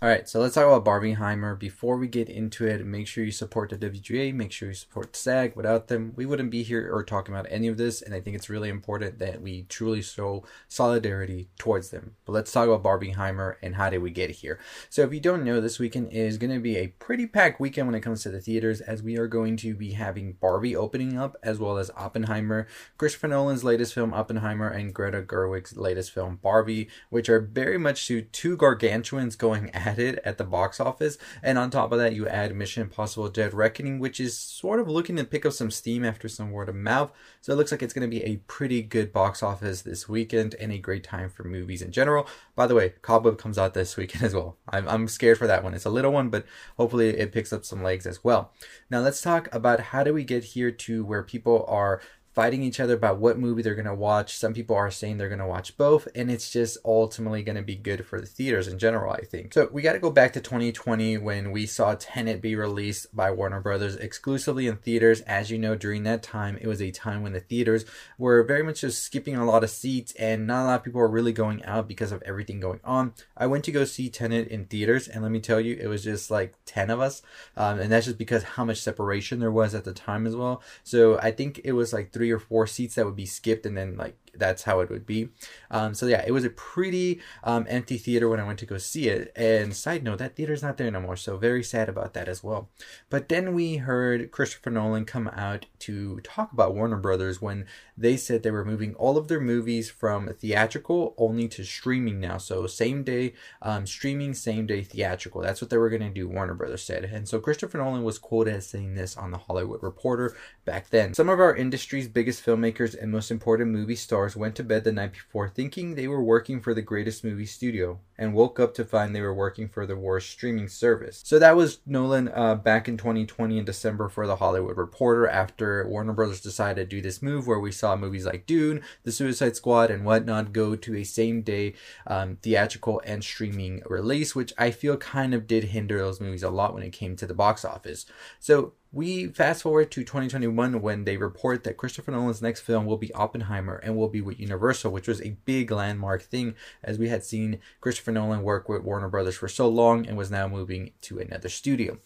All right, so let's talk about Barbieheimer. Before we get into it, make sure you support the WGA, make sure you support SAG. Without them, we wouldn't be here or talking about any of this, and I think it's really important that we truly show solidarity towards them. But let's talk about Barbieheimer and how did we get here. So if you don't know, this weekend is going to be a pretty packed weekend when it comes to the theaters, as we are going to be having Barbie opening up, as well as Oppenheimer, Christopher Nolan's latest film Oppenheimer, and Greta Gerwig's latest film Barbie, which are very much two gargantuans going at at it at the box office. And on top of that, you add Mission Impossible Dead Reckoning, which is sort of looking to pick up some steam after some word of mouth. So it looks like it's going to be a pretty good box office this weekend and a great time for movies in general. By the way, Cobweb comes out this weekend as well. I'm, I'm scared for that one. It's a little one, but hopefully it picks up some legs as well. Now let's talk about how do we get here to where people are fighting each other about what movie they're going to watch. Some people are saying they're going to watch both, and it's just ultimately going to be good for the theaters in general, I think. So we got to go back to 2020 when we saw Tenet be released by Warner Brothers exclusively in theaters. As you know, during that time, it was a time when the theaters were very much just skipping a lot of seats, and not a lot of people were really going out because of everything going on. I went to go see Tenet in theaters, and let me tell you, it was just like 10 of us, um, and that's just because how much separation there was at the time as well. So I think it was like three three or four seats that would be skipped and then like that's how it would be. Um, so yeah, it was a pretty um, empty theater when I went to go see it. And side note, that theater's not there no more, so very sad about that as well. But then we heard Christopher Nolan come out to talk about Warner Brothers when they said they were moving all of their movies from theatrical only to streaming now. So same day um, streaming, same day theatrical. That's what they were going to do. Warner Brothers said, and so Christopher Nolan was quoted as saying this on the Hollywood Reporter back then. Some of our industry's biggest filmmakers and most important movie stars stars went to bed the night before thinking they were working for the greatest movie studio and woke up to find they were working for the worst streaming service. So that was Nolan uh, back in 2020 in December for The Hollywood Reporter after Warner Brothers decided to do this move where we saw movies like Dune, The Suicide Squad, and whatnot go to a same day um, theatrical and streaming release, which I feel kind of did hinder those movies a lot when it came to the box office. So we fast forward to 2021 when they report that Christopher Nolan's next film will be Oppenheimer and will be with Universal, which was a big landmark thing as we had seen Christopher Nolan work with Warner Brothers for so long and was now moving to another studio.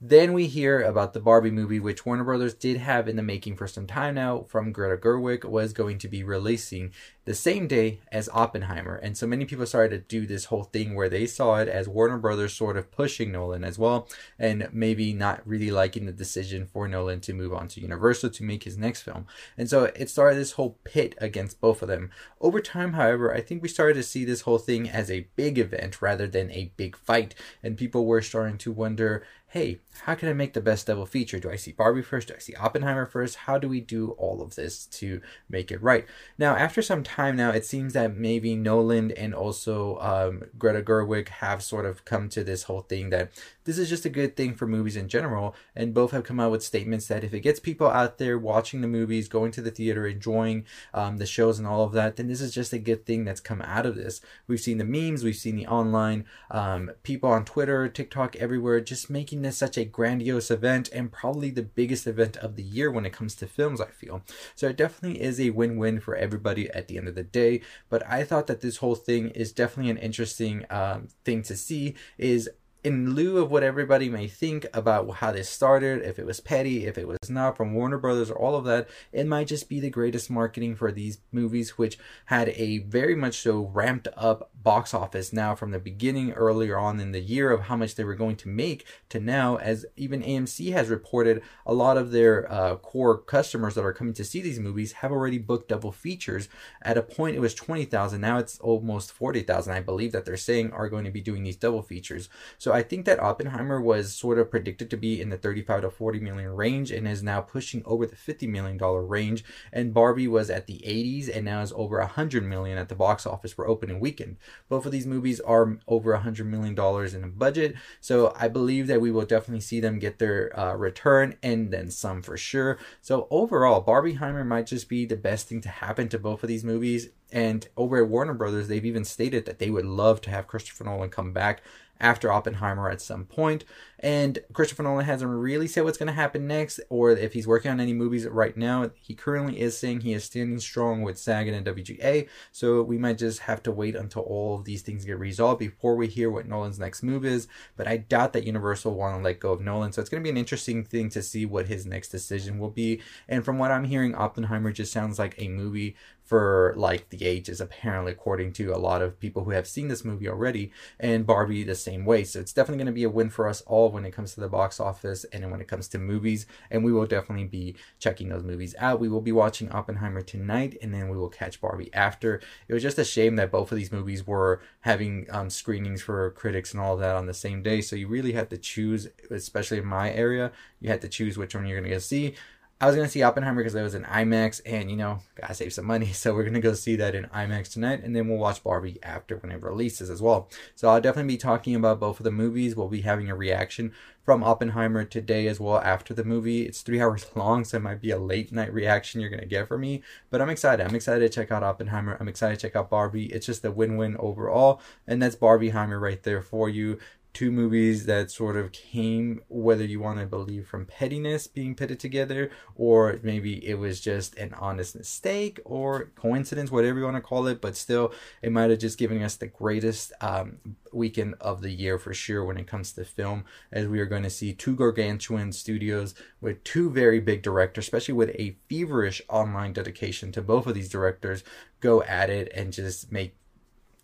Then we hear about the Barbie movie, which Warner Brothers did have in the making for some time now from Greta Gerwig, was going to be releasing the same day as Oppenheimer. And so many people started to do this whole thing where they saw it as Warner Brothers sort of pushing Nolan as well, and maybe not really liking the decision for Nolan to move on to Universal to make his next film. And so it started this whole pit against both of them. Over time, however, I think we started to see this whole thing as a big event rather than a big fight. And people were starting to wonder hey, how can I make the best double feature? Do I see Barbie first? Do I see Oppenheimer first? How do we do all of this to make it right? Now, after some time now, it seems that maybe Nolan and also um, Greta Gerwig have sort of come to this whole thing that this is just a good thing for movies in general. And both have come out with statements that if it gets people out there watching the movies, going to the theater, enjoying um, the shows and all of that, then this is just a good thing that's come out of this. We've seen the memes, we've seen the online um, people on Twitter, TikTok, everywhere, just making this such a grandiose event and probably the biggest event of the year when it comes to films, I feel. So it definitely is a win win for everybody at the end of the day. But I thought that this whole thing is definitely an interesting um, thing to see. Is in lieu of what everybody may think about how this started, if it was petty, if it was not from Warner Brothers or all of that, it might just be the greatest marketing for these movies, which had a very much so ramped up box office now from the beginning earlier on in the year of how much they were going to make to now, as even AMC has reported, a lot of their uh, core customers that are coming to see these movies have already booked double features. At a point, it was 20,000, now it's almost 40,000, I believe, that they're saying are going to be doing these double features. So so I think that Oppenheimer was sort of predicted to be in the 35 to 40 million range and is now pushing over the 50 million dollar range. And Barbie was at the 80s and now is over 100 million at the box office for opening weekend. Both of these movies are over 100 million dollars in a budget, so I believe that we will definitely see them get their uh, return and then some for sure. So overall, Barbieheimer might just be the best thing to happen to both of these movies. And over at Warner Brothers, they've even stated that they would love to have Christopher Nolan come back after Oppenheimer at some point. And Christopher Nolan hasn't really said what's going to happen next or if he's working on any movies right now. He currently is saying he is standing strong with SAG and WGA. So we might just have to wait until all of these things get resolved before we hear what Nolan's next move is. But I doubt that Universal want to let go of Nolan. So it's going to be an interesting thing to see what his next decision will be. And from what I'm hearing, Oppenheimer just sounds like a movie for like the ages, apparently, according to a lot of people who have seen this movie already, and Barbie the same way. So it's definitely going to be a win for us all when it comes to the box office and when it comes to movies. And we will definitely be checking those movies out. We will be watching Oppenheimer tonight, and then we will catch Barbie after. It was just a shame that both of these movies were having um, screenings for critics and all that on the same day. So you really had to choose, especially in my area, you had to choose which one you're going to see. I was gonna see Oppenheimer because it was in IMAX, and you know, gotta save some money, so we're gonna go see that in IMAX tonight, and then we'll watch Barbie after when it releases as well. So I'll definitely be talking about both of the movies. We'll be having a reaction from Oppenheimer today as well after the movie. It's three hours long, so it might be a late night reaction you're gonna get from me. But I'm excited. I'm excited to check out Oppenheimer. I'm excited to check out Barbie. It's just a win-win overall, and that's Barbieheimer right there for you two movies that sort of came, whether you want to believe from pettiness being pitted together, or maybe it was just an honest mistake or coincidence, whatever you want to call it. But still, it might have just given us the greatest um, weekend of the year for sure when it comes to film, as we are going to see two gargantuan studios with two very big directors, especially with a feverish online dedication to both of these directors, go at it and just make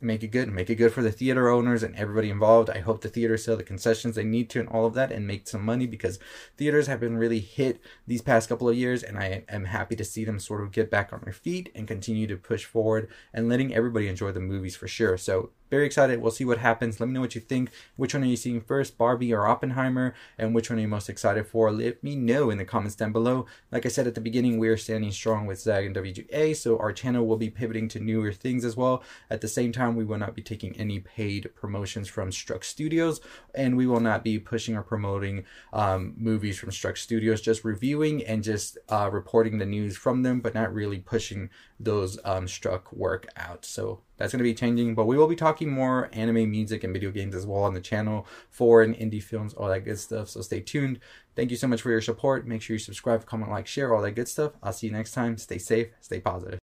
make it good, and make it good for the theater owners and everybody involved. I hope the theaters sell the concessions they need to and all of that and make some money because theaters have been really hit these past couple of years and I am happy to see them sort of get back on their feet and continue to push forward and letting everybody enjoy the movies for sure. So very excited. We'll see what happens. Let me know what you think. Which one are you seeing first, Barbie or Oppenheimer? And which one are you most excited for? Let me know in the comments down below. Like I said at the beginning, we are standing strong with SAG and WGA, so our channel will be pivoting to newer things as well. At the same time, we will not be taking any paid promotions from Struck Studios, and we will not be pushing or promoting um, movies from Struck Studios, just reviewing and just uh, reporting the news from them, but not really pushing those um, Struck work out. So that's going to be changing, but we will be talking more anime, music, and video games as well on the channel, foreign indie films, all that good stuff. So stay tuned. Thank you so much for your support. Make sure you subscribe, comment, like, share, all that good stuff. I'll see you next time. Stay safe, stay positive.